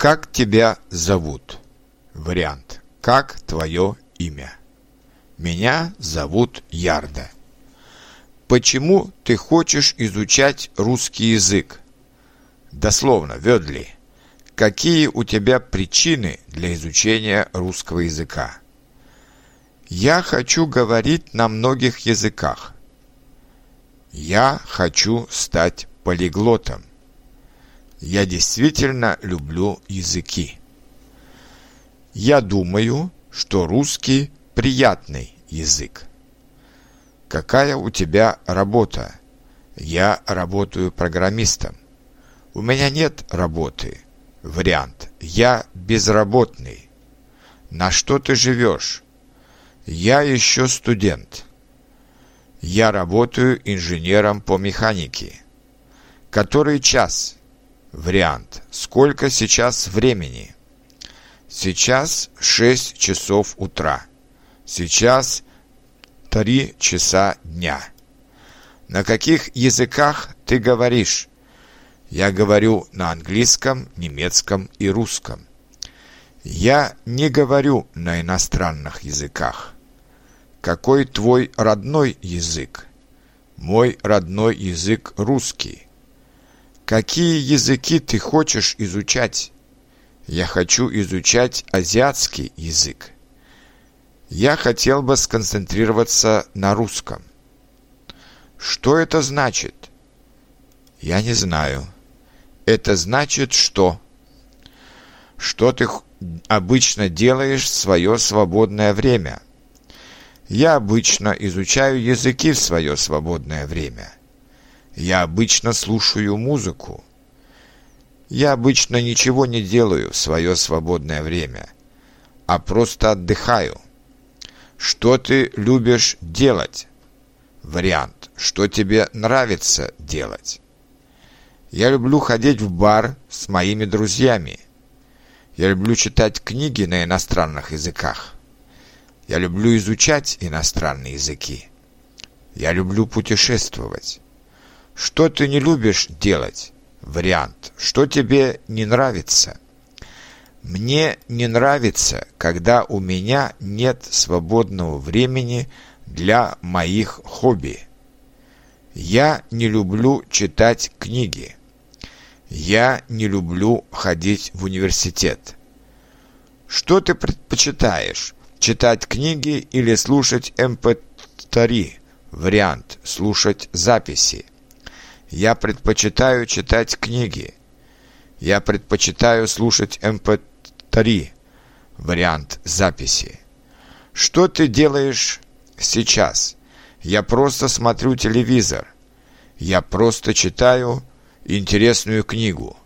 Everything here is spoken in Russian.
Как тебя зовут? Вариант. Как твое имя? Меня зовут Ярда. Почему ты хочешь изучать русский язык? Дословно, Ведли. Какие у тебя причины для изучения русского языка? Я хочу говорить на многих языках. Я хочу стать полиглотом. Я действительно люблю языки. Я думаю, что русский приятный язык. Какая у тебя работа? Я работаю программистом. У меня нет работы. Вариант. Я безработный. На что ты живешь? Я еще студент. Я работаю инженером по механике. Который час? Вариант. Сколько сейчас времени? Сейчас 6 часов утра. Сейчас 3 часа дня. На каких языках ты говоришь? Я говорю на английском, немецком и русском. Я не говорю на иностранных языках. Какой твой родной язык? Мой родной язык русский. Какие языки ты хочешь изучать? Я хочу изучать азиатский язык. Я хотел бы сконцентрироваться на русском. Что это значит? Я не знаю. Это значит что? Что ты обычно делаешь в свое свободное время? Я обычно изучаю языки в свое свободное время. Я обычно слушаю музыку. Я обычно ничего не делаю в свое свободное время, а просто отдыхаю. Что ты любишь делать? Вариант. Что тебе нравится делать? Я люблю ходить в бар с моими друзьями. Я люблю читать книги на иностранных языках. Я люблю изучать иностранные языки. Я люблю путешествовать. Что ты не любишь делать? Вариант. Что тебе не нравится? Мне не нравится, когда у меня нет свободного времени для моих хобби. Я не люблю читать книги. Я не люблю ходить в университет. Что ты предпочитаешь? Читать книги или слушать MP3? Эм Вариант. Слушать записи. Я предпочитаю читать книги. Я предпочитаю слушать MP3. Эм Вариант записи. Что ты делаешь сейчас? Я просто смотрю телевизор. Я просто читаю интересную книгу.